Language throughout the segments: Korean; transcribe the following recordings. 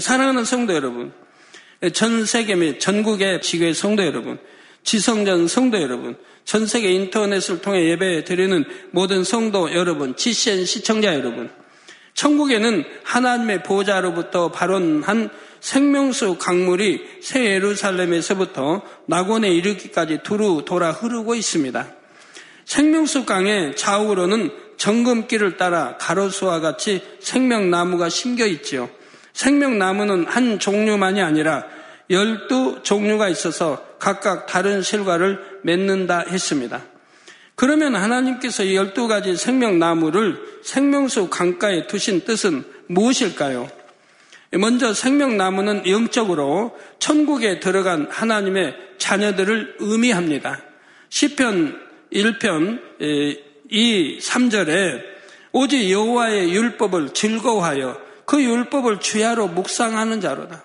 사랑하는 성도 여러분, 전 세계 및 전국의 지교의 성도 여러분, 지성전 성도 여러분, 전 세계 인터넷을 통해 예배 드리는 모든 성도 여러분, GCN 시청자 여러분, 천국에는 하나님의 보좌로부터 발원한 생명수 강물이 새 예루살렘에서부터 낙원에 이르기까지 두루 돌아 흐르고 있습니다. 생명수 강의 좌우로는 정금길을 따라 가로수와 같이 생명나무가 심겨 있지요. 생명나무는 한 종류만이 아니라 열두 종류가 있어서 각각 다른 실과를 맺는다 했습니다. 그러면 하나님께서 열두 가지 생명나무를 생명수 강가에 두신 뜻은 무엇일까요? 먼저 생명나무는 영적으로 천국에 들어간 하나님의 자녀들을 의미합니다. 시편 1편 2, 3절에 오직 여호와의 율법을 즐거워하여 그 율법을 주야로 묵상하는 자로다.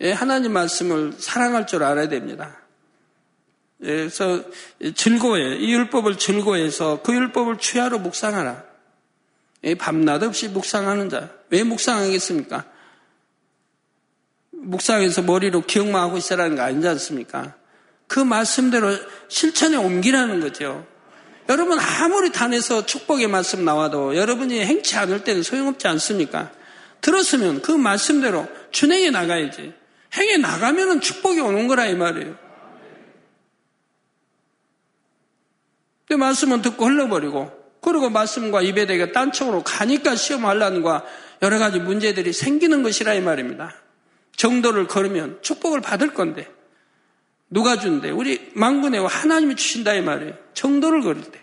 예, 하나님 말씀을 사랑할 줄 알아야 됩니다. 예, 그래서 즐거워해. 이 율법을 즐거워해서 그 율법을 주야로 묵상하라. 예, 밤낮 없이 묵상하는 자. 왜 묵상하겠습니까? 묵상해서 머리로 기억만 하고 있으라는 거 아니지 않습니까? 그 말씀대로 실천에 옮기라는 거죠. 여러분 아무리 단에서 축복의 말씀 나와도 여러분이 행치 않을 때는 소용없지 않습니까? 들었으면 그 말씀대로 준행해 나가야지. 행해 나가면은 축복이 오는 거라 이 말이에요. 그 말씀은 듣고 흘러버리고 그리고 말씀과 입에 대게 딴쪽으로 가니까 시험 환란과 여러 가지 문제들이 생기는 것이라 이 말입니다. 정도를 걸으면 축복을 받을 건데 누가 준대? 우리 망군의 하나님이 주신다 이 말이에요. 정도를 걸을 때.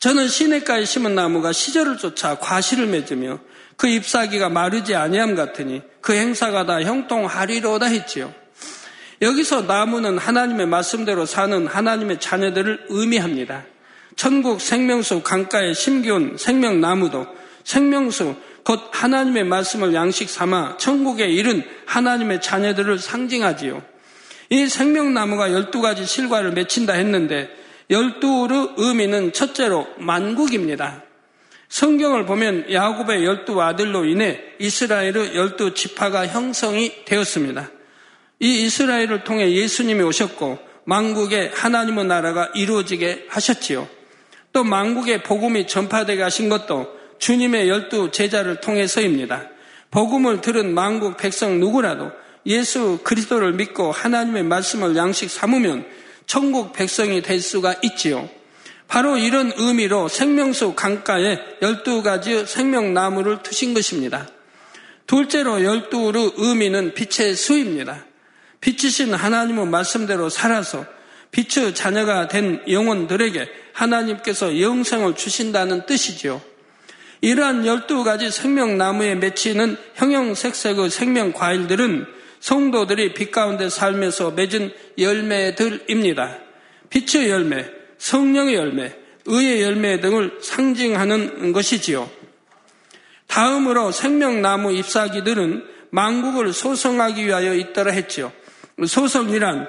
저는 시냇가에 심은 나무가 시절을 쫓아 과실을 맺으며 그 잎사귀가 마르지 아니함 같으니 그 행사가 다 형통하리로다 했지요. 여기서 나무는 하나님의 말씀대로 사는 하나님의 자녀들을 의미합니다. 천국 생명수 강가에 심기온 생명나무도 생명수 곧 하나님의 말씀을 양식 삼아 천국에 이른 하나님의 자녀들을 상징하지요. 이 생명나무가 열두 가지 실과를 맺힌다 했는데 열두의 의미는 첫째로 만국입니다. 성경을 보면 야곱의 열두 아들로 인해 이스라엘의 열두 지파가 형성이 되었습니다. 이 이스라엘을 통해 예수님이 오셨고 만국의 하나님의 나라가 이루어지게 하셨지요. 또 만국의 복음이 전파되게 하신 것도 주님의 열두 제자를 통해서입니다. 복음을 들은 만국 백성 누구라도 예수 그리스도를 믿고 하나님의 말씀을 양식 삼으면 천국 백성이 될 수가 있지요. 바로 이런 의미로 생명수 강가에 열두 가지 생명나무를 두신 것입니다. 둘째로 열두의 의미는 빛의 수입니다. 빛이신 하나님의 말씀대로 살아서 빛의 자녀가 된 영혼들에게 하나님께서 영생을 주신다는 뜻이지요. 이러한 열두 가지 생명나무에 맺히는 형형색색의 생명 과일들은 성도들이 빛 가운데 살면서 맺은 열매들입니다. 빛의 열매, 성령의 열매, 의의 열매 등을 상징하는 것이지요. 다음으로 생명나무 잎사귀들은 망국을 소성하기 위하여 있더라 했지요. 소성이란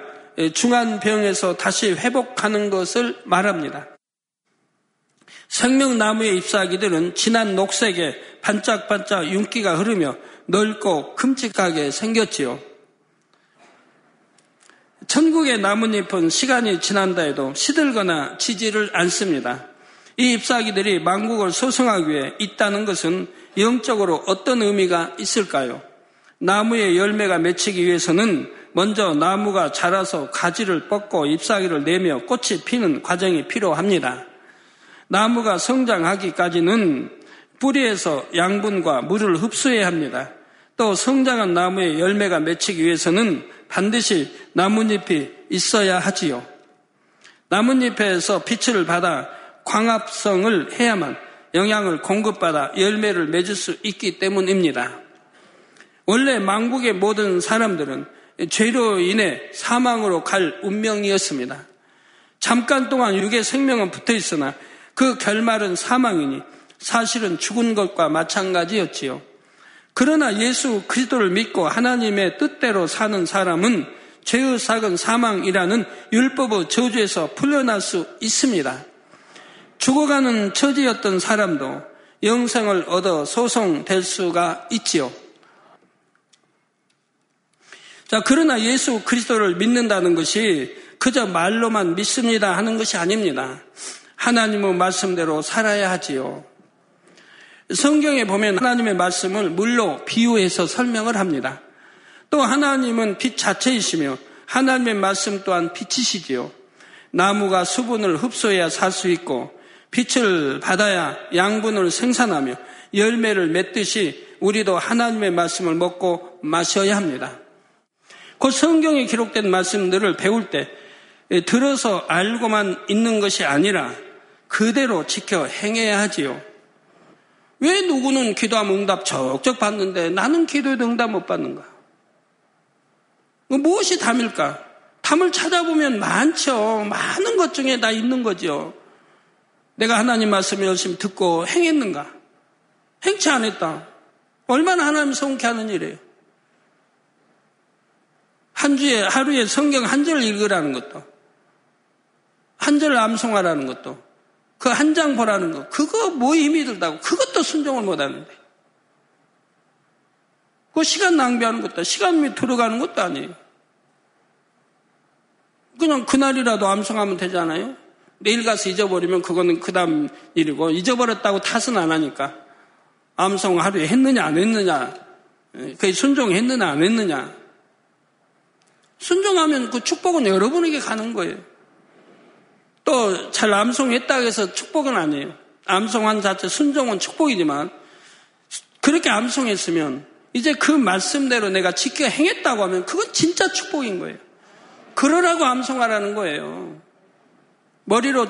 중한 병에서 다시 회복하는 것을 말합니다. 생명나무의 잎사귀들은 진한 녹색에 반짝반짝 윤기가 흐르며 넓고 큼직하게 생겼지요. 천국의 나뭇잎은 시간이 지난다 해도 시들거나 지지를 않습니다. 이 잎사귀들이 망국을 소성하기 위해 있다는 것은 영적으로 어떤 의미가 있을까요? 나무의 열매가 맺히기 위해서는 먼저 나무가 자라서 가지를 뻗고 잎사귀를 내며 꽃이 피는 과정이 필요합니다. 나무가 성장하기까지는 뿌리에서 양분과 물을 흡수해야 합니다. 또 성장한 나무의 열매가 맺히기 위해서는 반드시 나뭇잎이 있어야 하지요. 나뭇잎에서 빛을 받아 광합성을 해야만 영양을 공급받아 열매를 맺을 수 있기 때문입니다. 원래 망국의 모든 사람들은 죄로 인해 사망으로 갈 운명이었습니다. 잠깐 동안 육의 생명은 붙어 있으나 그 결말은 사망이니 사실은 죽은 것과 마찬가지였지요. 그러나 예수 그리스도를 믿고 하나님의 뜻대로 사는 사람은 죄의 삭은 사망이라는 율법의 저주에서 풀려날 수 있습니다. 죽어가는 처지였던 사람도 영생을 얻어 소송될 수가 있지요. 자, 그러나 예수 그리스도를 믿는다는 것이 그저 말로만 믿습니다 하는 것이 아닙니다. 하나님의 말씀대로 살아야 하지요. 성경에 보면 하나님의 말씀을 물로 비유해서 설명을 합니다. 또 하나님은 빛 자체이시며 하나님의 말씀 또한 빛이시지요. 나무가 수분을 흡수해야 살 수 있고 빛을 받아야 양분을 생산하며 열매를 맺듯이 우리도 하나님의 말씀을 먹고 마셔야 합니다. 그 성경에 기록된 말씀들을 배울 때 들어서 알고만 있는 것이 아니라 그대로 지켜 행해야 하지요. 왜 누구는 기도하면 응답 적적 받는데 나는 기도에도 응답 못 받는가? 무엇이 담일까? 담을 찾아보면 많죠. 많은 것 중에 다 있는 거죠. 내가 하나님 말씀을 열심히 듣고 행했는가? 행치 않았다. 얼마나 하나님 성케 하는 일이에요. 한 주에, 하루에 성경 한 절 읽으라는 것도, 한 절 암송하라는 것도, 그 한 장 보라는 거, 그거 뭐 힘이 들다고, 그것도 순종을 못 하는데. 그 시간 낭비하는 것도, 시간이 들어가는 것도 아니에요. 그냥 그날이라도 암송하면 되잖아요. 내일 가서 잊어버리면 그거는 그 다음 일이고, 잊어버렸다고 탓은 안 하니까. 암송 하루에 했느냐, 안 했느냐, 그 순종했느냐, 안 했느냐. 순종하면 그 축복은 여러분에게 가는 거예요. 또 잘 암송했다 해서 축복은 아니에요. 암송한 자체 순종은 축복이지만 그렇게 암송했으면 이제 그 말씀대로 내가 지켜 행했다고 하면 그건 진짜 축복인 거예요. 그러라고 암송하라는 거예요. 머리로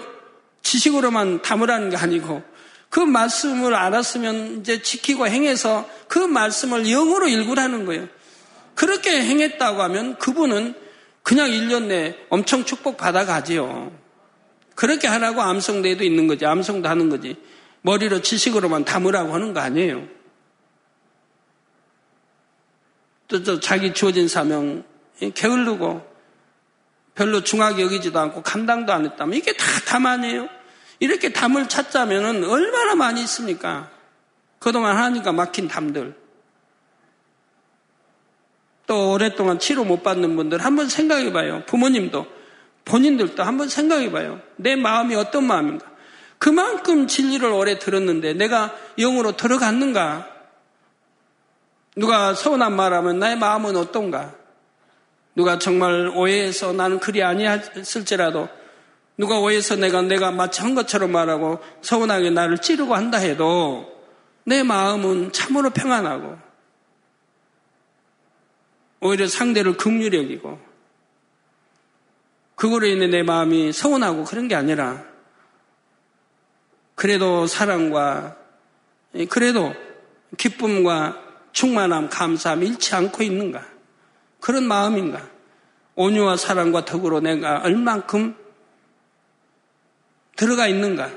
지식으로만 담으라는 게 아니고 그 말씀을 알았으면 이제 지키고 행해서 그 말씀을 영어로 읽으라는 거예요. 그렇게 행했다고 하면 그분은 그냥 1년 내에 엄청 축복 받아가지요. 그렇게 하라고 암송대도 있는 거지. 암송도 하는 거지. 머리로 지식으로만 담으라고 하는 거 아니에요. 또, 또 자기 주어진 사명 게을르고 별로 중하게 여기지도 않고 감당도 안 했다면 이게 다 담 아니에요? 이렇게 담을 찾자면 얼마나 많이 있습니까? 그동안 하니까 막힌 담들. 또 오랫동안 치료 못 받는 분들 한번 생각해 봐요. 부모님도 본인들도 한번 생각해 봐요. 내 마음이 어떤 마음인가? 그만큼 진리를 오래 들었는데 내가 영으로 들어갔는가? 누가 서운한 말하면 나의 마음은 어떤가? 누가 정말 오해해서 나는 그리 아니했을지라도 누가 오해해서 내가 내가 마치 한 것처럼 말하고 서운하게 나를 찌르고 한다 해도 내 마음은 참으로 평안하고 오히려 상대를 극률히 여기고 그거로 인해 내 마음이 서운하고 그런 게 아니라 그래도 사랑과 그래도 기쁨과 충만함, 감사함 잃지 않고 있는가? 그런 마음인가? 온유와 사랑과 덕으로 내가 얼만큼 들어가 있는가?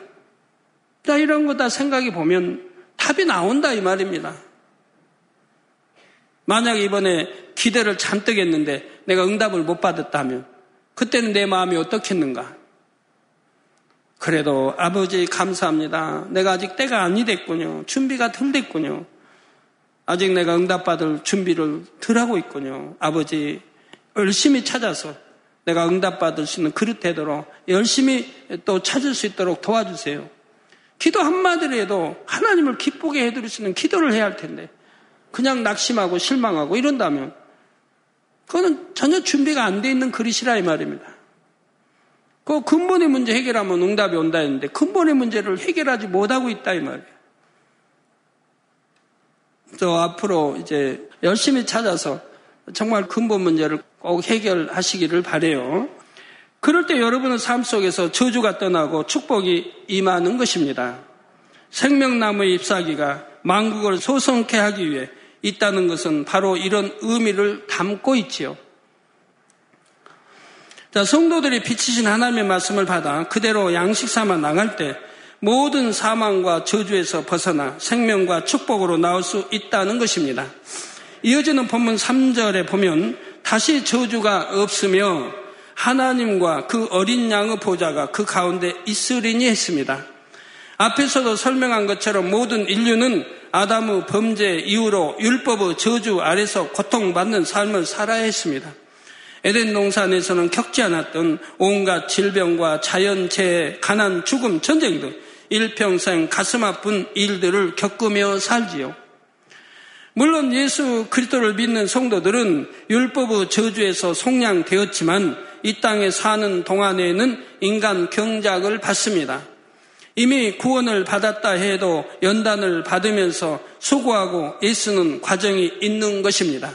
다 이런 거 다 생각해 보면 답이 나온다 이 말입니다. 만약 이번에 기대를 잔뜩 했는데 내가 응답을 못 받았다면 그때는 내 마음이 어떻겠는가? 그래도 아버지 감사합니다. 내가 아직 때가 아니 됐군요. 준비가 덜 됐군요. 아직 내가 응답받을 준비를 덜 하고 있군요. 아버지 열심히 찾아서 내가 응답받을 수 있는 그릇 되도록 열심히 또 찾을 수 있도록 도와주세요. 기도 한마디로 해도 하나님을 기쁘게 해드릴 수 있는 기도를 해야 할 텐데 그냥 낙심하고 실망하고 이런다면 그거는 전혀 준비가 안 돼 있는 그릇이라 이 말입니다. 그 근본의 문제 해결하면 응답이 온다 했는데 근본의 문제를 해결하지 못하고 있다 이 말이에요. 저 앞으로 이제 열심히 찾아서 정말 근본 문제를 꼭 해결하시기를 바래요. 그럴 때 여러분의 삶 속에서 저주가 떠나고 축복이 임하는 것입니다. 생명나무의 잎사귀가 망국을 소성케 하기 위해 있다는 것은 바로 이런 의미를 담고 있지요. 자, 성도들이 비치신 하나님의 말씀을 받아 그대로 양식 삼아 나갈 때 모든 사망과 저주에서 벗어나 생명과 축복으로 나올 수 있다는 것입니다. 이어지는 본문 3절에 보면 다시 저주가 없으며 하나님과 그 어린 양의 보좌가 그 가운데 있으리니 했습니다. 앞에서도 설명한 것처럼 모든 인류는 아담의 범죄 이후로 율법의 저주 아래서 고통받는 삶을 살아야 했습니다. 에덴 농산에서는 겪지 않았던 온갖 질병과 자연재해, 가난, 죽음, 전쟁 등 일평생 가슴 아픈 일들을 겪으며 살지요. 물론 예수 그리스도를 믿는 성도들은 율법의 저주에서 속량되었지만 이 땅에 사는 동안에는 인간 경작을 받습니다. 이미 구원을 받았다 해도 연단을 받으면서 수고하고 애쓰는 과정이 있는 것입니다.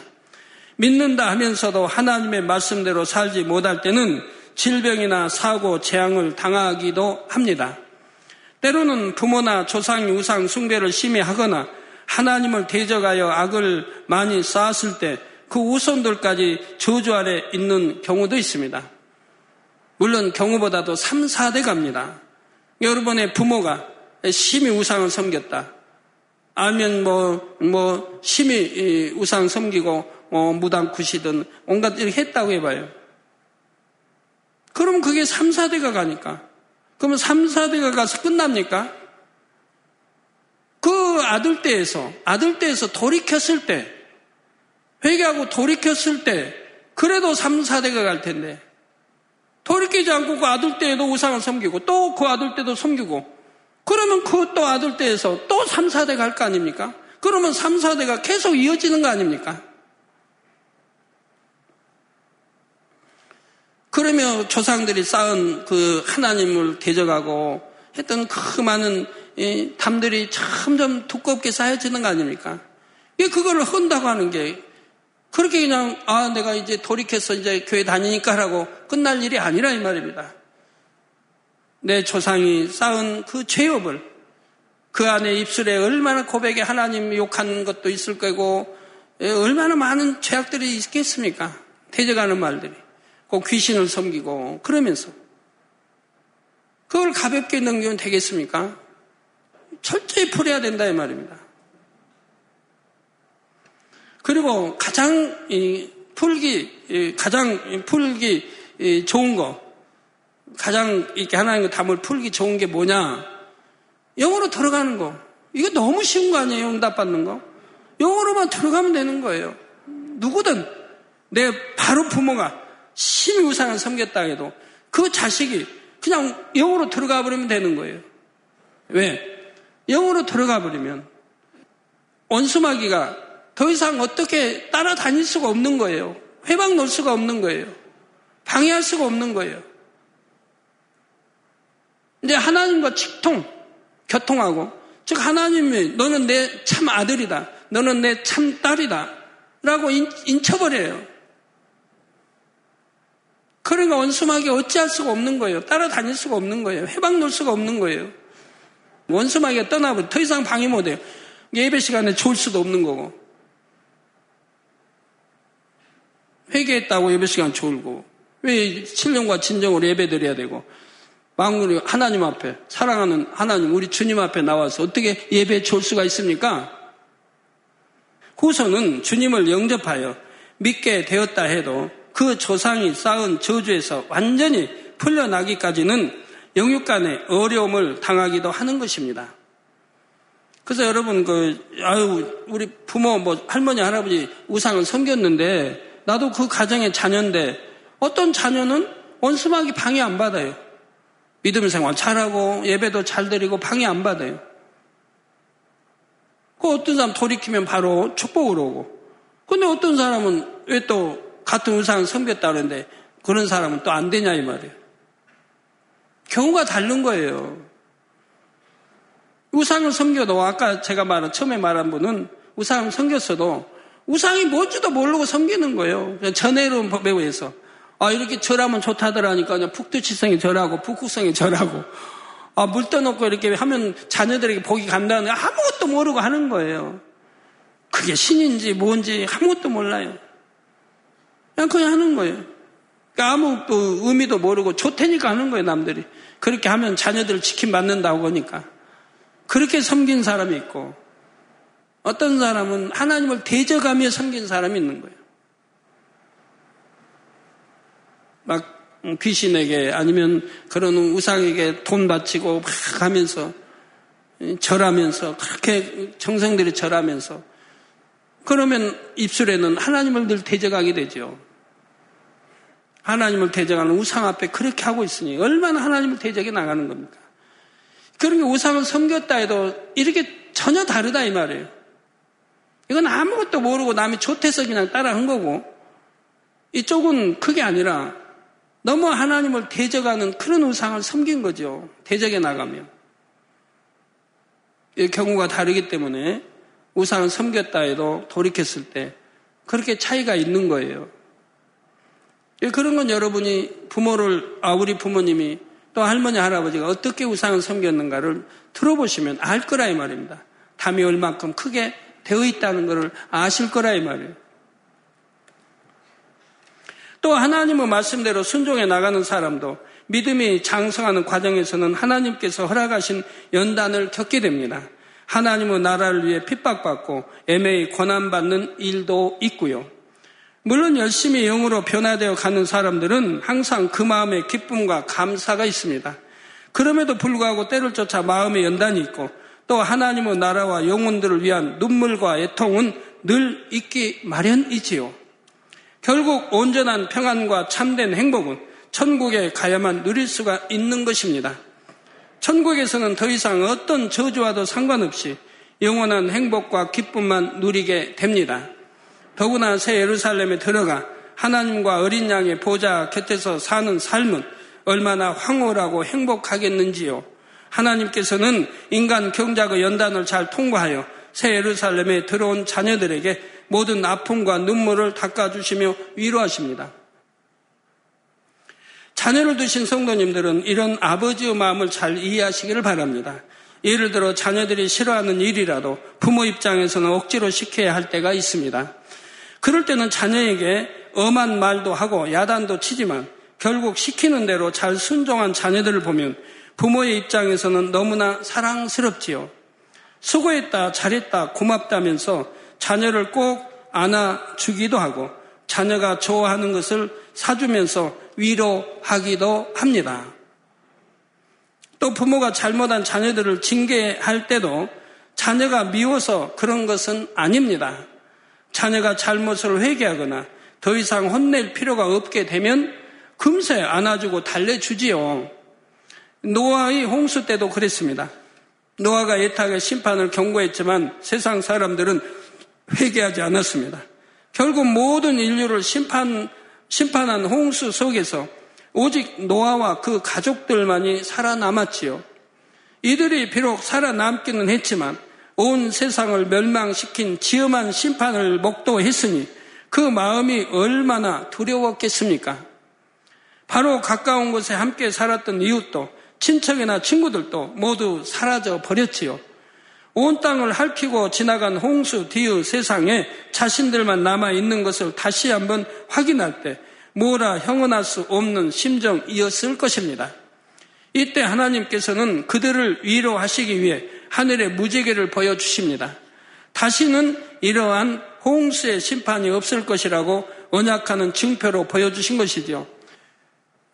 믿는다 하면서도 하나님의 말씀대로 살지 못할 때는 질병이나 사고, 재앙을 당하기도 합니다. 때로는 부모나 조상, 우상 숭배를 심히 하거나 하나님을 대적하여 악을 많이 쌓았을 때 그 우선들까지 저주 아래 있는 경우도 있습니다. 물론 경우보다도 3, 4대 갑니다. 여러분의 부모가 심히 우상을 섬겼다. 아니면 뭐, 뭐, 심히 우상 섬기고 어, 무당굿이든 온갖 이렇게 했다고 해봐요. 그럼 그게 3, 4대가 가니까. 그러면 3, 4대가 가서 끝납니까? 그 아들 때에서, 아들 때에서 돌이켰을 때, 회개하고 돌이켰을 때, 그래도 3, 4대가 갈 텐데, 돌이키지 않고 그 아들 때에도 우상을 섬기고, 또 그 아들 때도 섬기고, 그러면 그 또 아들 때에서 또 3, 4대 갈 거 아닙니까? 그러면 3, 4대가 계속 이어지는 거 아닙니까? 그러며 조상들이 쌓은 그 하나님을 대적하고 했던 그 많은 담들이 점점 두껍게 쌓여지는 거 아닙니까? 그거를 헌다고 하는 게 그렇게 그냥 아 내가 이제 돌이켜서 이제 교회 다니니까라고 끝날 일이 아니라 이 말입니다. 내 조상이 쌓은 그 죄업을 그 안에 입술에 얼마나 고백에 하나님 욕하는 것도 있을 거고 얼마나 많은 죄악들이 있겠습니까? 대적하는 말들이. 꼭 귀신을 섬기고 그러면서 그걸 가볍게 넘기면 되겠습니까? 철저히 풀어야 된다 이 말입니다. 그리고 가장 풀기 가장 풀기 좋은 거 가장 이렇게 하나님과 담을 풀기 좋은 게 뭐냐? 영어로 들어가는 거. 이거 너무 쉬운 거 아니에요? 응답받는 거? 영어로만 들어가면 되는 거예요. 누구든 내 바로 부모가 심히 우상을 섬겼다 해도 그 자식이 그냥 영으로 들어가 버리면 되는 거예요. 왜? 영으로 들어가 버리면 원수마귀가 더 이상 어떻게 따라다닐 수가 없는 거예요. 회방 놓을 수가 없는 거예요. 방해할 수가 없는 거예요. 이제 하나님과 직통, 교통하고, 즉 하나님이 너는 내 참 아들이다. 너는 내 참 딸이다. 라고 인쳐버려요. 그러니까 원수마귀 어찌할 수가 없는 거예요. 따라다닐 수가 없는 거예요. 해방 놓을 수가 없는 거예요. 원수마귀가 떠나면 더 이상 방해 못 해요. 예배 시간에 좋을 수도 없는 거고. 회개했다고 예배 시간 졸고. 왜 신령과 진정으로 예배 드려야 되고. 망군이 하나님 앞에, 사랑하는 하나님, 우리 주님 앞에 나와서 어떻게 예배에 좋을 수가 있습니까? 후손은 주님을 영접하여 믿게 되었다 해도 그 조상이 쌓은 저주에서 완전히 풀려나기까지는 영육 간의 어려움을 당하기도 하는 것입니다. 그래서 여러분, 그, 아유, 우리 부모, 뭐, 할머니, 할아버지 우상을 섬겼는데, 나도 그 가정의 자녀인데, 어떤 자녀는 원수막이 방해 안 받아요. 믿음 생활 잘하고, 예배도 잘 드리고, 방해 안 받아요. 그 어떤 사람 돌이키면 바로 축복을 오고, 근데 어떤 사람은 왜 또 같은 우상을 섬겼다 그러는데 그런 사람은 또 안 되냐 이 말이에요. 경우가 다른 거예요. 우상을 섬겨도 아까 제가 말한 처음에 말한 분은 우상을 섬겼어도 우상이 뭔지도 모르고 섬기는 거예요. 전해로운 의해서. 아, 이렇게 절하면 좋다더라니까 그냥 북두치성이 절하고 북극성이 절하고 아, 물 떠놓고 이렇게 하면 자녀들에게 복이 간다는 아무것도 모르고 하는 거예요. 그게 신인지 뭔지 아무것도 몰라요. 그냥 그냥 하는 거예요. 그러니까 아무 또 의미도 모르고 좋다니까 하는 거예요, 남들이. 그렇게 하면 자녀들을 지킴받는다고 하니까. 그렇게 섬긴 사람이 있고, 어떤 사람은 하나님을 대적하며 섬긴 사람이 있는 거예요. 막 귀신에게 아니면 그런 우상에게 돈 바치고 막 하면서 절하면서 그렇게 정성들이 절하면서 그러면 입술에는 하나님을 늘 대적하게 되죠. 하나님을 대적하는 우상 앞에 그렇게 하고 있으니 얼마나 하나님을 대적해 나가는 겁니까? 그런 게 우상을 섬겼다 해도 이렇게 전혀 다르다 이 말이에요. 이건 아무것도 모르고 남이 좋대서 그냥 따라 한 거고 이쪽은 그게 아니라 너무 하나님을 대적하는 그런 우상을 섬긴 거죠. 대적에 나가면. 경우가 다르기 때문에 우상을 섬겼다 해도 돌이켰을 때 그렇게 차이가 있는 거예요. 그런 건 여러분이 부모를, 아, 우리 부모님이 또 할머니, 할아버지가 어떻게 우상을 섬겼는가를 들어보시면 알 거라 이 말입니다. 담이 얼만큼 크게 되어 있다는 것을 아실 거라 이 말이에요. 또 하나님의 말씀대로 순종해 나가는 사람도 믿음이 장성하는 과정에서는 하나님께서 허락하신 연단을 겪게 됩니다. 하나님의 나라를 위해 핍박받고 애매히 권한받는 일도 있고요. 물론 열심히 영으로 변화되어 가는 사람들은 항상 그 마음에 기쁨과 감사가 있습니다. 그럼에도 불구하고 때를 쫓아 마음의 연단이 있고 또 하나님의 나라와 영혼들을 위한 눈물과 애통은 늘 있기 마련이지요. 결국 온전한 평안과 참된 행복은 천국에 가야만 누릴 수가 있는 것입니다. 천국에서는 더 이상 어떤 저주와도 상관없이 영원한 행복과 기쁨만 누리게 됩니다. 더구나 새 예루살렘에 들어가 하나님과 어린 양의 보좌 곁에서 사는 삶은 얼마나 황홀하고 행복하겠는지요. 하나님께서는 인간 경작의 연단을 잘 통과하여 새 예루살렘에 들어온 자녀들에게 모든 아픔과 눈물을 닦아주시며 위로하십니다. 자녀를 두신 성도님들은 이런 아버지의 마음을 잘 이해하시기를 바랍니다. 예를 들어 자녀들이 싫어하는 일이라도 부모 입장에서는 억지로 시켜야 할 때가 있습니다. 그럴 때는 자녀에게 엄한 말도 하고 야단도 치지만 결국 시키는 대로 잘 순종한 자녀들을 보면 부모의 입장에서는 너무나 사랑스럽지요. 수고했다, 잘했다, 고맙다면서 자녀를 꼭 안아주기도 하고 자녀가 좋아하는 것을 사주면서 위로하기도 합니다. 또 부모가 잘못한 자녀들을 징계할 때도 자녀가 미워서 그런 것은 아닙니다. 자녀가 잘못을 회개하거나 더 이상 혼낼 필요가 없게 되면 금세 안아주고 달래주지요. 노아의 홍수 때도 그랬습니다. 노아가 애타게 심판을 경고했지만 세상 사람들은 회개하지 않았습니다. 결국 모든 인류를 심판, 심판한 홍수 속에서 오직 노아와 그 가족들만이 살아남았지요. 이들이 비록 살아남기는 했지만 온 세상을 멸망시킨 지엄한 심판을 목도했으니 그 마음이 얼마나 두려웠겠습니까? 바로 가까운 곳에 함께 살았던 이웃도 친척이나 친구들도 모두 사라져 버렸지요. 온 땅을 핥히고 지나간 홍수 뒤의 세상에 자신들만 남아 있는 것을 다시 한번 확인할 때 뭐라 형언할 수 없는 심정이었을 것입니다. 이때 하나님께서는 그들을 위로하시기 위해 하늘의 무지개를 보여주십니다. 다시는 이러한 홍수의 심판이 없을 것이라고 언약하는 증표로 보여주신 것이죠.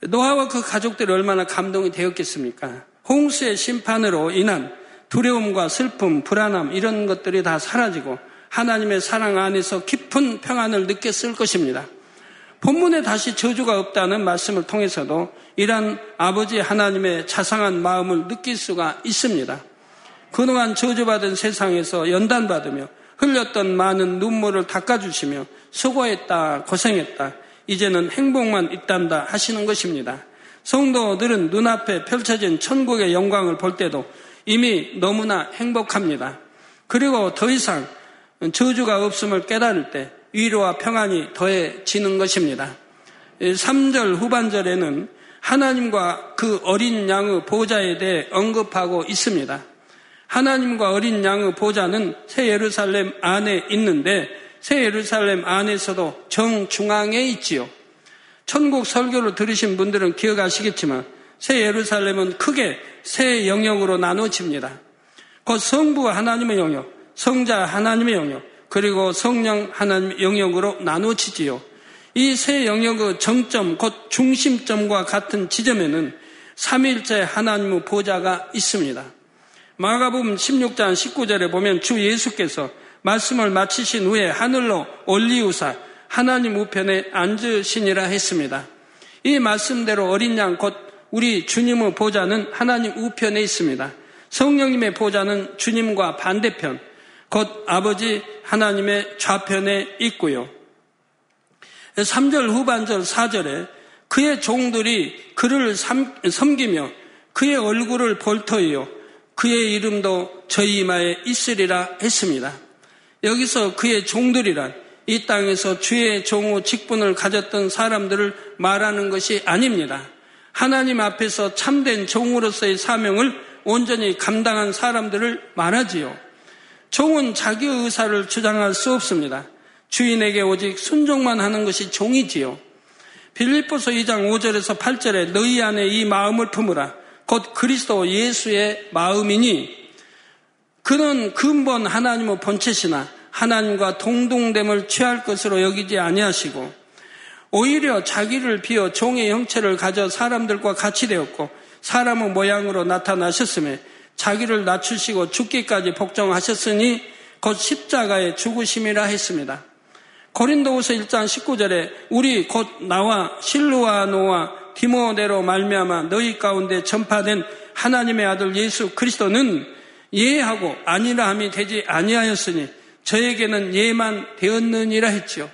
노아와 그 가족들이 얼마나 감동이 되었겠습니까? 홍수의 심판으로 인한 두려움과 슬픔, 불안함 이런 것들이 다 사라지고 하나님의 사랑 안에서 깊은 평안을 느꼈을 것입니다. 본문에 다시 저주가 없다는 말씀을 통해서도 이러한 아버지 하나님의 자상한 마음을 느낄 수가 있습니다. 그동안 저주받은 세상에서 연단받으며 흘렸던 많은 눈물을 닦아주시며 수고했다, 고생했다, 이제는 행복만 있단다 하시는 것입니다. 성도들은 눈앞에 펼쳐진 천국의 영광을 볼 때도 이미 너무나 행복합니다. 그리고 더 이상 저주가 없음을 깨달을 때 위로와 평안이 더해지는 것입니다. 3절 후반절에는 하나님과 그 어린 양의 보좌에 대해 언급하고 있습니다. 하나님과 어린 양의 보좌는 새 예루살렘 안에 있는데 새 예루살렘 안에서도 정중앙에 있지요. 천국 설교를 들으신 분들은 기억하시겠지만 새 예루살렘은 크게 세 영역으로 나눠집니다. 곧 성부 하나님의 영역, 성자 하나님의 영역, 그리고 성령 하나님의 영역으로 나눠지지요. 이 세 영역의 정점, 곧 중심점과 같은 지점에는 삼일째 하나님의 보좌가 있습니다. 마가복음 16장 19절에 보면 주 예수께서 말씀을 마치신 후에 하늘로 올리우사 하나님 우편에 앉으시니라 했습니다. 이 말씀대로 어린 양 곧 우리 주님의 보좌는 하나님 우편에 있습니다. 성령님의 보좌는 주님과 반대편, 곧 아버지 하나님의 좌편에 있고요. 3절 후반절 4절에 그의 종들이 그를 섬기며 그의 얼굴을 볼 터이요. 그의 이름도 저희 이마에 있으리라 했습니다. 여기서 그의 종들이란 이 땅에서 주의 종의 직분을 가졌던 사람들을 말하는 것이 아닙니다. 하나님 앞에서 참된 종으로서의 사명을 온전히 감당한 사람들을 말하지요. 종은 자기 의사를 주장할 수 없습니다. 주인에게 오직 순종만 하는 것이 종이지요. 빌립보서 2장 5절에서 8절에 너희 안에 이 마음을 품으라. 곧 그리스도 예수의 마음이니 그는 근본 하나님의 본체시나 하나님과 동동됨을 취할 것으로 여기지 아니하시고 오히려 자기를 비어 종의 형체를 가져 사람들과 같이 되었고 사람의 모양으로 나타나셨음에 자기를 낮추시고 죽기까지 복종하셨으니 곧 십자가의 죽으심이라 했습니다. 고린도후서 1장 19절에 우리 곧 나와 실루아노와 디모데로 말미암아 너희 가운데 전파된 하나님의 아들 예수 그리스도는 예하고 아니라 함이 되지 아니하였으니 저에게는 예만 되었느니라 했지요.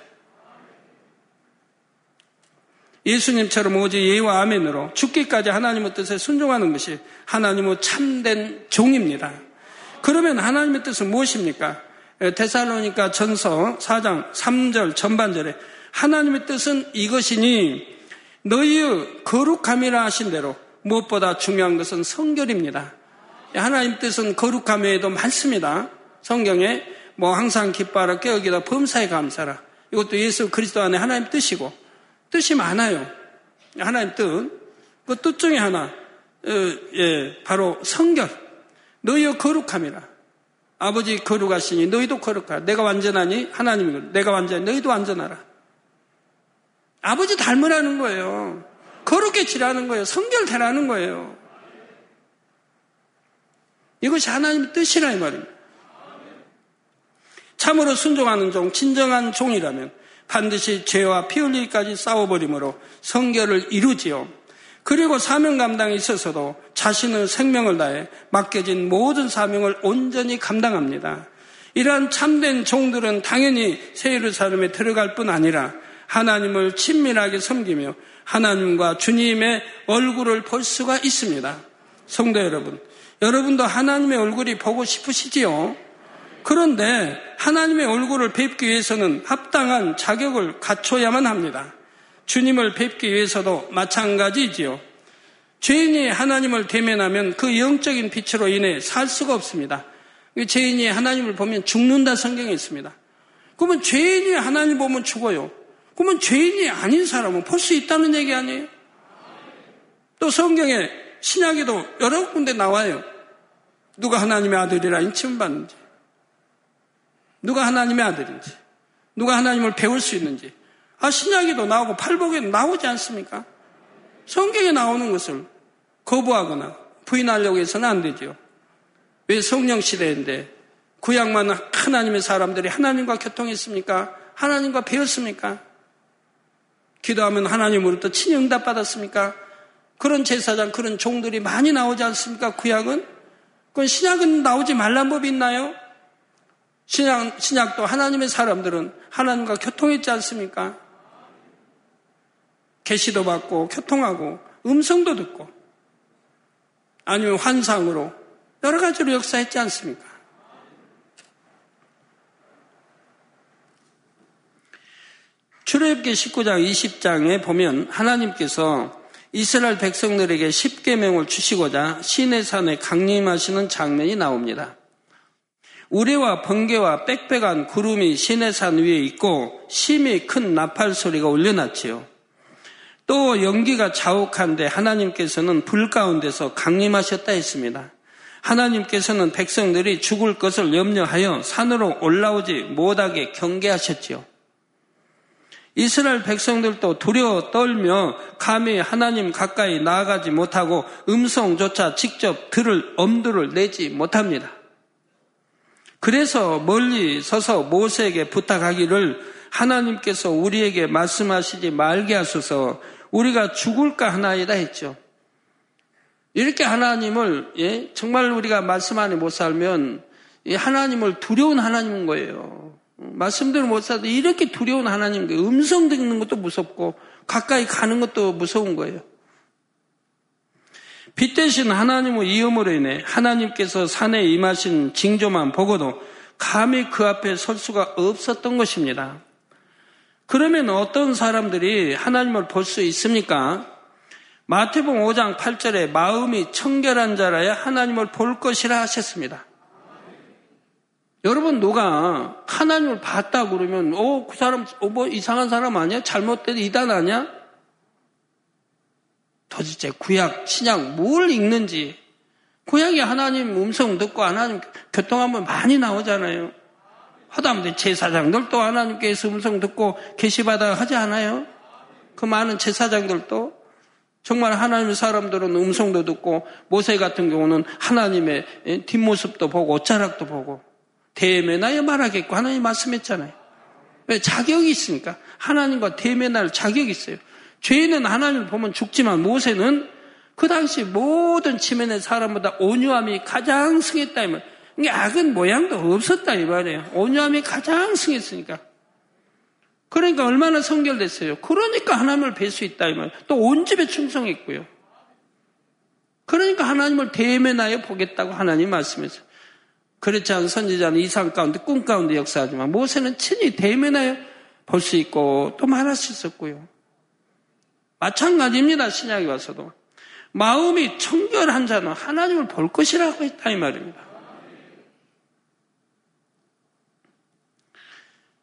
예수님처럼 오직 예와 아멘으로 죽기까지 하나님의 뜻에 순종하는 것이 하나님의 참된 종입니다. 그러면 하나님의 뜻은 무엇입니까? 데살로니까 전서 4장 3절 전반절에 하나님의 뜻은 이것이니 너희의 거룩함이라 하신 대로 무엇보다 중요한 것은 성결입니다. 하나님 뜻은 거룩함 외에도 많습니다. 성경에 뭐 항상 기뻐하라 깨어기다 범사에 감사라. 이것도 예수 그리스도 안에 하나님 뜻이고 뜻이 많아요. 하나님 뜻. 그 뜻 중에 하나, 어, 예, 바로 성결. 너희의 거룩함이라. 아버지 거룩하시니 너희도 거룩하라. 내가 완전하니 하나님이 내가 완전하니 너희도 완전하라. 아버지 닮으라는 거예요. 거룩해 지라는 거예요. 성결되라는 거예요. 이것이 하나님의 뜻이라 이 말입니다. 참으로 순종하는 종, 진정한 종이라면 반드시 죄와 피 흘리기까지 싸워버림으로 성결을 이루지요. 그리고 사명 감당에 있어서도 자신의 생명을 다해 맡겨진 모든 사명을 온전히 감당합니다. 이러한 참된 종들은 당연히 새 예루살렘에 들어갈 뿐 아니라 하나님을 친밀하게 섬기며 하나님과 주님의 얼굴을 볼 수가 있습니다. 성도 여러분, 여러분도 하나님의 얼굴이 보고 싶으시지요? 그런데 하나님의 얼굴을 뵙기 위해서는 합당한 자격을 갖춰야만 합니다. 주님을 뵙기 위해서도 마찬가지지요. 죄인이 하나님을 대면하면 그 영적인 빛으로 인해 살 수가 없습니다. 죄인이 하나님을 보면 죽는다 성경에 있습니다. 그러면 죄인이 하나님 보면 죽어요. 그러면 죄인이 아닌 사람은 볼 수 있다는 얘기 아니에요? 또 성경에 신약에도 여러 군데 나와요. 누가 하나님의 아들이라 인칭 받는지. 누가 하나님의 아들인지, 누가 하나님을 배울 수 있는지. 아, 신약에도 나오고 팔복에도 나오지 않습니까? 성경에 나오는 것을 거부하거나 부인하려고 해서는 안 되죠. 왜 성령 시대인데 구약만 하나님의 사람들이 하나님과 교통했습니까? 하나님과 배웠습니까? 기도하면 하나님으로부터 친응답 받았습니까? 그런 제사장, 그런 종들이 많이 나오지 않습니까? 구약은? 그건 신약은 나오지 말란 법이 있나요? 신약, 신약도 하나님의 사람들은 하나님과 교통했지 않습니까? 계시도 받고 교통하고 음성도 듣고 아니면 환상으로 여러 가지로 역사했지 않습니까? 출애굽기 19장 20장에 보면 하나님께서 이스라엘 백성들에게 10계명을 주시고자 시내 산에 강림하시는 장면이 나옵니다. 우레와 번개와 빽빽한 구름이 시내산 위에 있고 심히 큰 나팔 소리가 울려났지요. 또 연기가 자욱한데 하나님께서는 불 가운데서 강림하셨다 했습니다. 하나님께서는 백성들이 죽을 것을 염려하여 산으로 올라오지 못하게 경계하셨지요. 이스라엘 백성들도 두려워 떨며 감히 하나님 가까이 나아가지 못하고 음성조차 직접 들을 엄두를 내지 못합니다. 그래서 멀리 서서 모세에게 부탁하기를 하나님께서 우리에게 말씀하시지 말게 하소서 우리가 죽을까 하나이다 했죠. 이렇게 하나님을 예? 정말 우리가 말씀 안에 못 살면 하나님을 두려운 하나님인 거예요. 말씀대로 못 살도 이렇게 두려운 하나님, 음성 듣는 것도 무섭고 가까이 가는 것도 무서운 거예요. 빛 대신 하나님의 이음으로 인해 하나님께서 산에 임하신 징조만 보고도 감히 그 앞에 설 수가 없었던 것입니다. 그러면 어떤 사람들이 하나님을 볼 수 있습니까? 마태복음 5장 8절에 마음이 청결한 자라야 하나님을 볼 것이라 하셨습니다. 여러분 누가 하나님을 봤다 그러면 어 그 사람 어, 뭐 이상한 사람 아니야? 잘못된 이단 아니야? 도대체 구약 신약 뭘 읽는지 구약이 하나님 음성 듣고 하나님 교통하면 많이 나오잖아요. 하다못해 제사장들도 하나님께서 음성 듣고 계시받아 하지 않아요? 그 많은 제사장들도 정말 하나님의 사람들은 음성도 듣고 모세 같은 경우는 하나님의 뒷모습도 보고 옷자락도 보고 대면하여 말하겠고 하나님 말씀했잖아요. 왜? 자격이 있으니까. 하나님과 대면할 자격이 있어요. 죄는 하나님을 보면 죽지만 모세는 그 당시 모든 치면의 사람보다 온유함이 가장 승했다 이 말. 이게 악은 모양도 없었다 이 말이에요. 온유함이 가장 승했으니까. 그러니까 얼마나 성결됐어요. 그러니까 하나님을 뵐 수 있다 이 말. 또온 집에 충성했고요. 그러니까 하나님을 대면하여 보겠다고 하나님 말씀했어요. 그렇지 않은 선지자는 이상 가운데 꿈 가운데 역사하지만 모세는 친히 대면하여 볼 수 있고 또 말할 수 있었고요. 마찬가지입니다. 신약에 와서도. 마음이 청결한 자는 하나님을 볼 것이라고 했다 이 말입니다.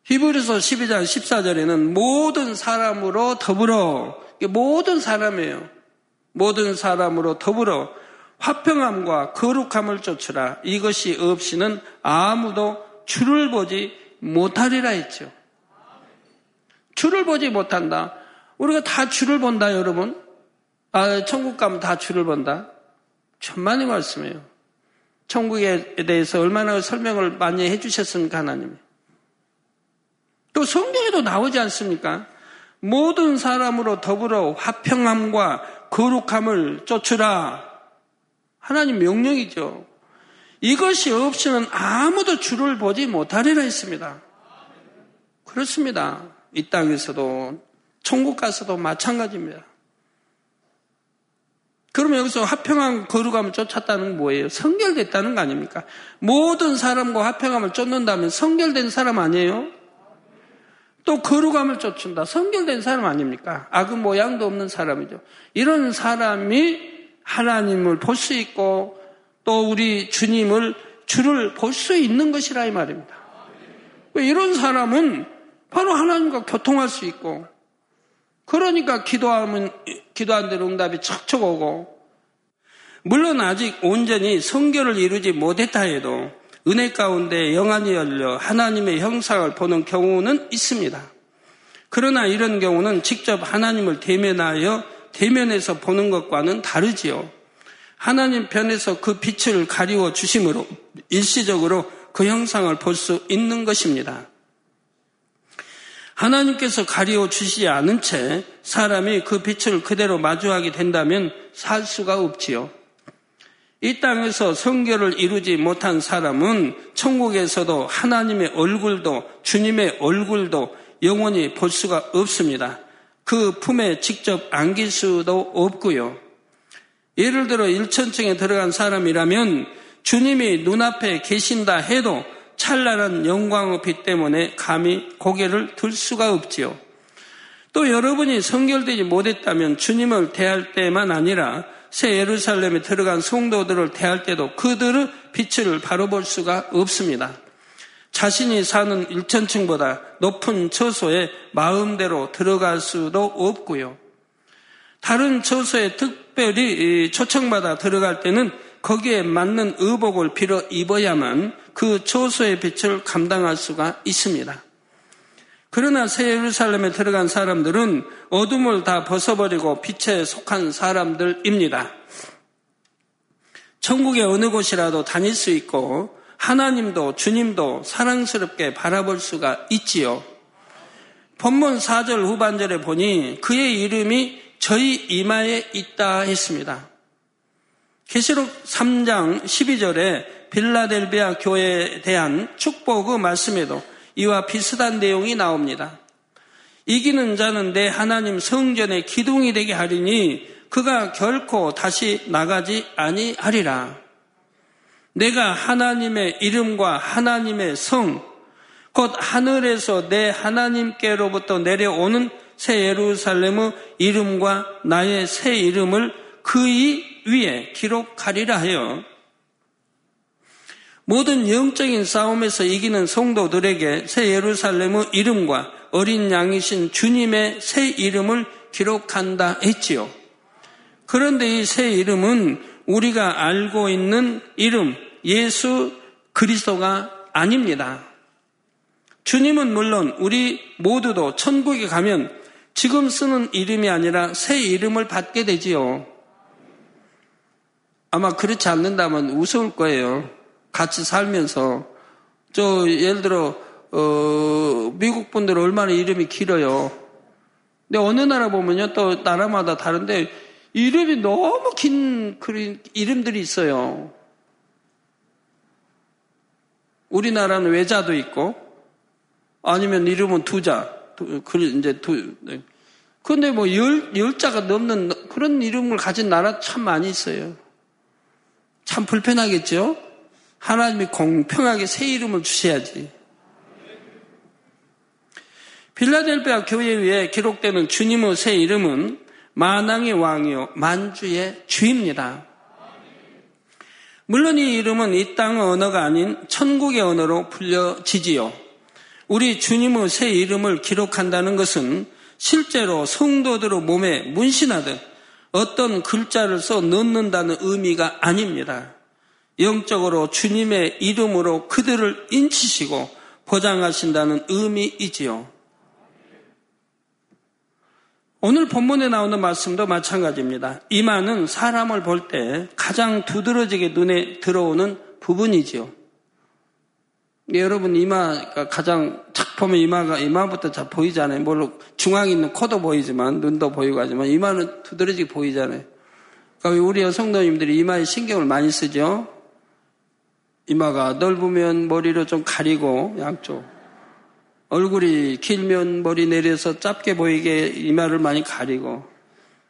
히브리서 12장 14절에는 모든 사람으로 더불어 모든 사람이에요. 모든 사람으로 더불어 화평함과 거룩함을 쫓으라. 이것이 없이는 아무도 주를 보지 못하리라 했죠. 주를 보지 못한다. 우리가 다 주를 본다, 여러분. 아, 천국 가면 다 주를 본다. 천만의 말씀이에요. 천국에 대해서 얼마나 설명을 많이 해주셨습니까, 하나님. 또 성경에도 나오지 않습니까? 모든 사람으로 더불어 화평함과 거룩함을 쫓으라. 하나님 명령이죠. 이것이 없이는 아무도 주를 보지 못하리라 했습니다. 그렇습니다. 이 땅에서도 천국 가서도 마찬가지입니다. 그러면 여기서 화평한 거룩함을 쫓았다는 건 뭐예요? 성결됐다는 거 아닙니까? 모든 사람과 화평함을 쫓는다면 성결된 사람 아니에요? 또 거룩함을 쫓는다. 성결된 사람 아닙니까? 악은 모양도 없는 사람이죠. 이런 사람이 하나님을 볼 수 있고 또 우리 주님을 주를 볼 수 있는 것이라 이 말입니다. 이런 사람은 바로 하나님과 교통할 수 있고 그러니까 기도하면 기도한 대로 응답이 척척 오고 물론 아직 온전히 성결을 이루지 못했다 해도 은혜 가운데 영안이 열려 하나님의 형상을 보는 경우는 있습니다. 그러나 이런 경우는 직접 하나님을 대면하여 대면에서 보는 것과는 다르지요. 하나님 편에서 그 빛을 가리워 주심으로 일시적으로 그 형상을 볼 수 있는 것입니다. 하나님께서 가리워 주시지 않은 채 사람이 그 빛을 그대로 마주하게 된다면 살 수가 없지요. 이 땅에서 성결을 이루지 못한 사람은 천국에서도 하나님의 얼굴도 주님의 얼굴도 영원히 볼 수가 없습니다. 그 품에 직접 안길 수도 없고요. 예를 들어 1천층에 들어간 사람이라면 주님이 눈앞에 계신다 해도 찬란한 영광의 빛 때문에 감히 고개를 들 수가 없지요. 또 여러분이 성결되지 못했다면 주님을 대할 때만 아니라 새 예루살렘에 들어간 성도들을 대할 때도 그들의 빛을 바로 볼 수가 없습니다. 자신이 사는 1천층보다 높은 처소에 마음대로 들어갈 수도 없고요. 다른 처소에 특별히 초청받아 들어갈 때는 거기에 맞는 의복을 빌어 입어야만 그 처소의 빛을 감당할 수가 있습니다. 그러나 새 예루살렘에 들어간 사람들은 어둠을 다 벗어버리고 빛에 속한 사람들입니다. 천국의 어느 곳이라도 다닐 수 있고 하나님도 주님도 사랑스럽게 바라볼 수가 있지요. 본문 4절 후반절에 보니 그의 이름이 저희 이마에 있다 했습니다. 계시록 3장 12절에 빌라델비아 교회에 대한 축복의 말씀에도 이와 비슷한 내용이 나옵니다. 이기는 자는 내 하나님 성전의 기둥이 되게 하리니 그가 결코 다시 나가지 아니하리라. 내가 하나님의 이름과 하나님의 성, 곧 하늘에서 내 하나님께로부터 내려오는 새 예루살렘의 이름과 나의 새 이름을 그의 위에 기록하리라 하여 모든 영적인 싸움에서 이기는 성도들에게 새 예루살렘의 이름과 어린 양이신 주님의 새 이름을 기록한다 했지요. 그런데 이 새 이름은 우리가 알고 있는 이름, 예수 그리스도가 아닙니다. 주님은 물론 우리 모두도 천국에 가면 지금 쓰는 이름이 아니라 새 이름을 받게 되지요. 아마 그렇지 않는다면 우스울 거예요. 같이 살면서 저 예를 들어 어, 미국 분들 얼마나 이름이 길어요. 근데 어느 나라 보면요 또 나라마다 다른데 이름이 너무 긴 그런 이름들이 있어요. 우리나라는 외자도 있고 아니면 이름은 두자, 두, 이제 두. 네. 근데 뭐 열, 열 자가 넘는 그런 이름을 가진 나라 참 많이 있어요. 참 불편하겠죠? 하나님이 공평하게 새 이름을 주셔야지. 빌라델비아 교회 위에 기록되는 주님의 새 이름은 만왕의 왕이요 만주의 주입니다. 물론 이 이름은 이 땅의 언어가 아닌 천국의 언어로 불려지지요. 우리 주님의 새 이름을 기록한다는 것은 실제로 성도들의 몸에 문신하듯 어떤 글자를 써 넣는다는 의미가 아닙니다. 영적으로 주님의 이름으로 그들을 인치시고 보장하신다는 의미이지요. 오늘 본문에 나오는 말씀도 마찬가지입니다. 이마는 사람을 볼 때 가장 두드러지게 눈에 들어오는 부분이지요. 여러분 이마가 가장 탁 보면 이마가 이마부터 잘 보이잖아요. 물론 중앙에 있는 코도 보이지만 눈도 보이고 하지만 이마는 두드러지게 보이잖아요. 그러니까 우리 여성도님들이 이마에 신경을 많이 쓰죠. 이마가 넓으면 머리로 좀 가리고 양쪽 얼굴이 길면 머리 내려서 짧게 보이게 이마를 많이 가리고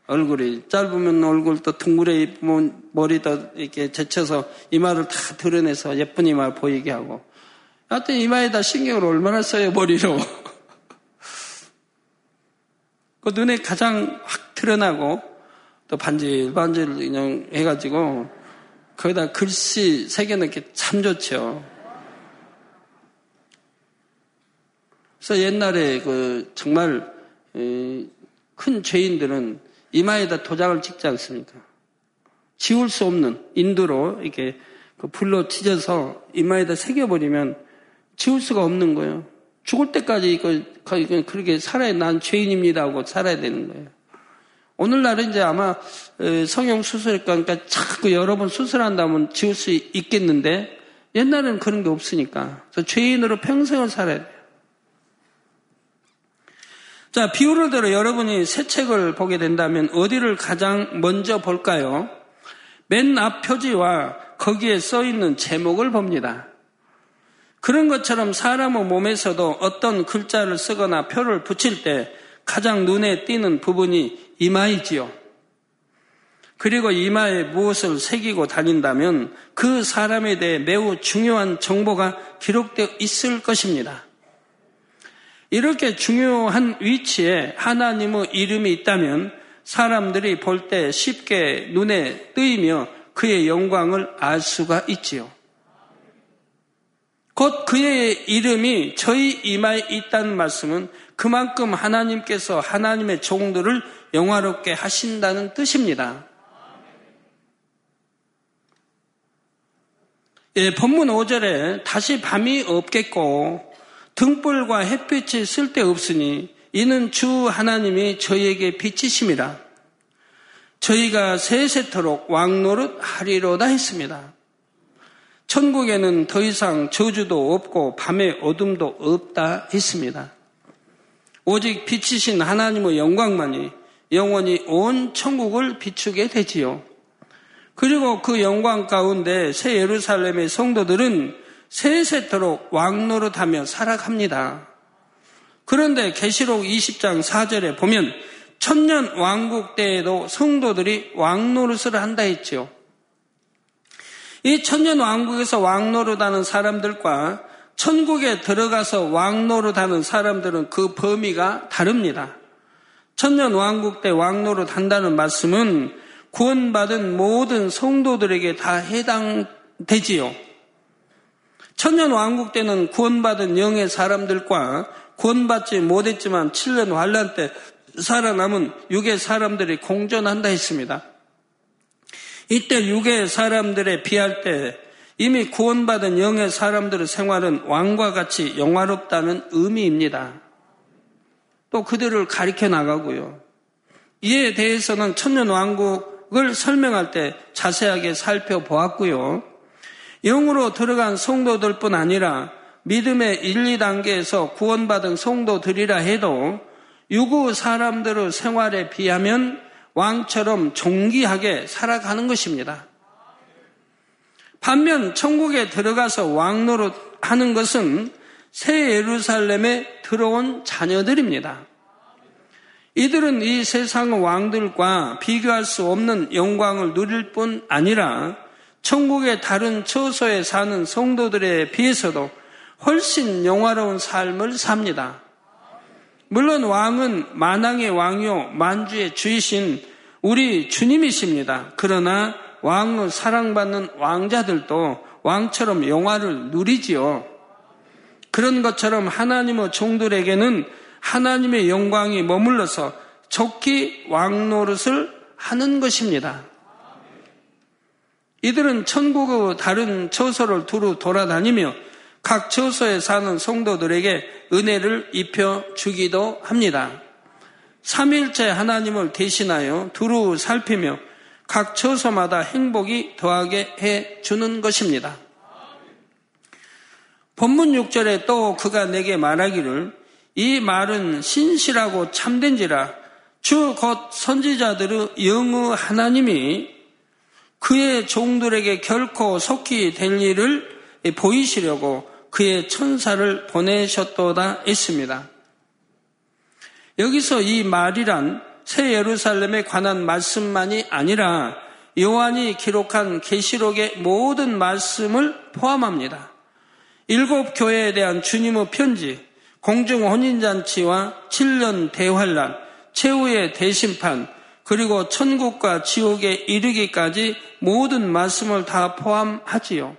얼굴이 짧으면 얼굴 또 둥그레 입으면 머리도 이렇게 제쳐서 이마를 다 드러내서 예쁜 이마 보이게 하고 하여튼 이마에다 신경을 얼마나 써요 머리로 그 눈에 가장 확 드러나고 또 반질 반질 그냥 해가지고 거기다 글씨 새겨넣기 참 좋죠. 그래서 옛날에 그 정말 큰 죄인들은 이마에다 도장을 찍지 않습니까? 지울 수 없는 인두로 이렇게 그 불로 찢어서 이마에다 새겨버리면 지울 수가 없는 거예요. 죽을 때까지 그, 그렇게 살아야 난 죄인입니다 하고 살아야 되는 거예요. 오늘날은 이제 아마 성형 수술과 그러니까 자꾸 여러 번 수술한다면 지울 수 있겠는데 옛날에는 그런 게 없으니까 죄인으로 평생을 살아야 돼요. 자, 비유를 들어 여러분이 새 책을 보게 된다면 어디를 가장 먼저 볼까요? 맨 앞 표지와 거기에 써 있는 제목을 봅니다. 그런 것처럼 사람의 몸에서도 어떤 글자를 쓰거나 표를 붙일 때 가장 눈에 띄는 부분이 이마이지요. 그리고 이마에 무엇을 새기고 다닌다면 그 사람에 대해 매우 중요한 정보가 기록되어 있을 것입니다. 이렇게 중요한 위치에 하나님의 이름이 있다면 사람들이 볼 때 쉽게 눈에 뜨이며 그의 영광을 알 수가 있지요. 곧 그의 이름이 저희 이마에 있다는 말씀은 그만큼 하나님께서 하나님의 종들을 영화롭게 하신다는 뜻입니다. 예, 본문 5절에 다시 밤이 없겠고 등불과 햇빛이 쓸데없으니 이는 주 하나님이 저희에게 빛이심이라. 저희가 세세토록 왕노릇 하리로다 했습니다. 천국에는 더 이상 저주도 없고 밤의 어둠도 없다 했습니다. 오직 빛이신 하나님의 영광만이 영원히 온 천국을 비추게 되지요. 그리고 그 영광 가운데 새 예루살렘의 성도들은 세세토록 왕노릇하며 살아갑니다. 그런데 계시록 20장 4절에 보면 천년 왕국 때에도 성도들이 왕노릇을 한다 했지요. 이 천년 왕국에서 왕노릇하는 사람들과 천국에 들어가서 왕노릇하는 사람들은 그 범위가 다릅니다. 천년 왕국 때 왕노릇 한다는 말씀은 구원받은 모든 성도들에게 다 해당되지요. 천년 왕국 때는 구원받은 영의 사람들과 구원받지 못했지만 7년 환란 때 살아남은 육의 사람들이 공존한다 했습니다. 이때 육의 사람들에 비할 때 이미 구원받은 영의 사람들의 생활은 왕과 같이 영화롭다는 의미입니다. 또 그들을 가리켜 나가고요. 이에 대해서는 천년 왕국을 설명할 때 자세하게 살펴보았고요. 영으로 들어간 성도들뿐 아니라 믿음의 1, 2단계에서 구원받은 성도들이라 해도 유구 사람들의 생활에 비하면 왕처럼 존귀하게 살아가는 것입니다. 반면 천국에 들어가서 왕노릇 하는 것은 새 예루살렘에 들어온 자녀들입니다. 이들은 이 세상 왕들과 비교할 수 없는 영광을 누릴 뿐 아니라 천국의 다른 처소에 사는 성도들에 비해서도 훨씬 영화로운 삶을 삽니다. 물론 왕은 만왕의 왕이요 만주의 주이신 우리 주님이십니다. 그러나 왕은 사랑받는 왕자들도 왕처럼 영화를 누리지요. 그런 것처럼 하나님의 종들에게는 하나님의 영광이 머물러서 적기 왕 노릇을 하는 것입니다. 이들은 천국의 다른 처소를 두루 돌아다니며 각 처소에 사는 성도들에게 은혜를 입혀 주기도 합니다. 삼일째 하나님을 대신하여 두루 살피며 각 처소마다 행복이 더하게 해 주는 것입니다. 본문 6절에 또 그가 내게 말하기를 이 말은 신실하고 참된지라 주 곧 선지자들의 영의 하나님이 그의 종들에게 결코 속히 될 일을 보이시려고 그의 천사를 보내셨도다 했습니다. 여기서 이 말이란 새 예루살렘에 관한 말씀만이 아니라 요한이 기록한 계시록의 모든 말씀을 포함합니다. 일곱 교회에 대한 주님의 편지, 공중 혼인잔치와 7년 대환란, 최후의 대심판, 그리고 천국과 지옥에 이르기까지 모든 말씀을 다 포함하지요.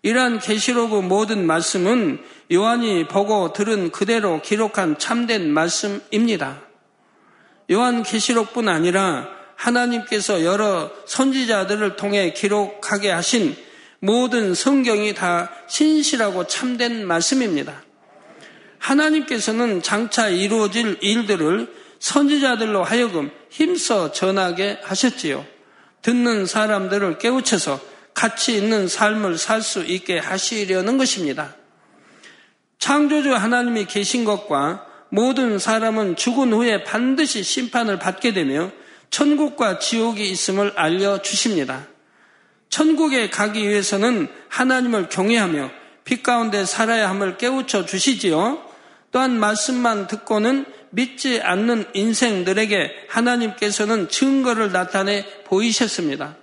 이러한 계시록의 모든 말씀은 요한이 보고 들은 그대로 기록한 참된 말씀입니다. 요한 계시록뿐 아니라 하나님께서 여러 선지자들을 통해 기록하게 하신 모든 성경이 다 신실하고 참된 말씀입니다. 하나님께서는 장차 이루어질 일들을 선지자들로 하여금 힘써 전하게 하셨지요. 듣는 사람들을 깨우쳐서 가치 있는 삶을 살 수 있게 하시려는 것입니다. 창조주 하나님이 계신 것과 모든 사람은 죽은 후에 반드시 심판을 받게 되며 천국과 지옥이 있음을 알려주십니다. 천국에 가기 위해서는 하나님을 경외하며 빛 가운데 살아야 함을 깨우쳐 주시지요. 또한 말씀만 듣고는 믿지 않는 인생들에게 하나님께서는 증거를 나타내 보이셨습니다.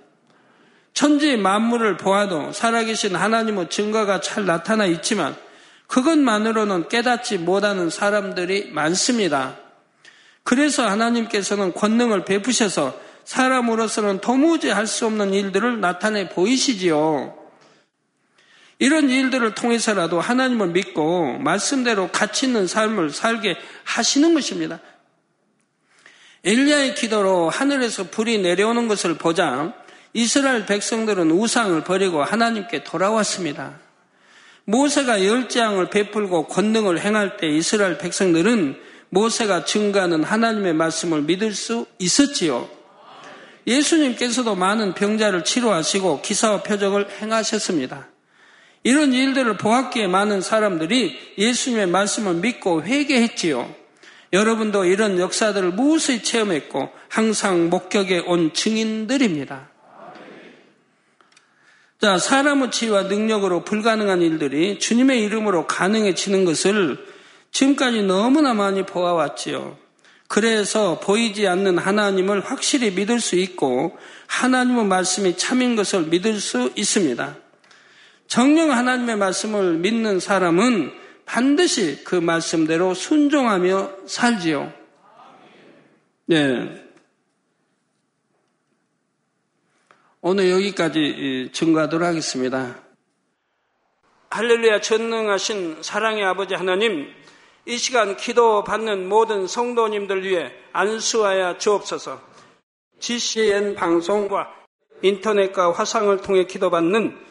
천지 만물을 보아도 살아계신 하나님의 증거가 잘 나타나 있지만 그것만으로는 깨닫지 못하는 사람들이 많습니다. 그래서 하나님께서는 권능을 베푸셔서 사람으로서는 도무지 할 수 없는 일들을 나타내 보이시지요. 이런 일들을 통해서라도 하나님을 믿고 말씀대로 가치 있는 삶을 살게 하시는 것입니다. 엘리야의 기도로 하늘에서 불이 내려오는 것을 보자 이스라엘 백성들은 우상을 버리고 하나님께 돌아왔습니다. 모세가 열재앙을 베풀고 권능을 행할 때 이스라엘 백성들은 모세가 증가하는 하나님의 말씀을 믿을 수 있었지요. 예수님께서도 많은 병자를 치료하시고 기사와 표적을 행하셨습니다. 이런 일들을 보았기에 많은 사람들이 예수님의 말씀을 믿고 회개했지요. 여러분도 이런 역사들을 무수히 체험했고 항상 목격에 온 증인들입니다. 자, 사람의 지위와 능력으로 불가능한 일들이 주님의 이름으로 가능해지는 것을 지금까지 너무나 많이 보아왔지요. 그래서 보이지 않는 하나님을 확실히 믿을 수 있고 하나님의 말씀이 참인 것을 믿을 수 있습니다. 정령 하나님의 말씀을 믿는 사람은 반드시 그 말씀대로 순종하며 살지요. 네. 오늘 여기까지 증거하도록 하겠습니다. 할렐루야 전능하신 사랑의 아버지 하나님, 이 시간 기도 받는 모든 성도님들 위해 안수하여 주옵소서. GCN 방송과 인터넷과 화상을 통해 기도받는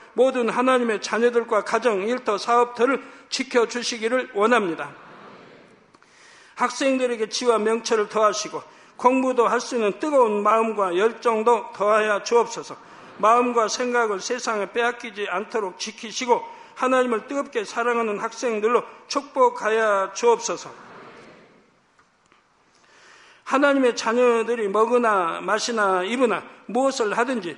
모든 하나님의 자녀들과 가정, 일터, 사업터를 지켜주시기를 원합니다. 학생들에게 지와 명철을 더하시고 공부도 할 수 있는 뜨거운 마음과 열정도 더하여 주옵소서. 마음과 생각을 세상에 빼앗기지 않도록 지키시고 하나님을 뜨겁게 사랑하는 학생들로 축복하여 주옵소서. 하나님의 자녀들이 먹으나 마시나 입으나 무엇을 하든지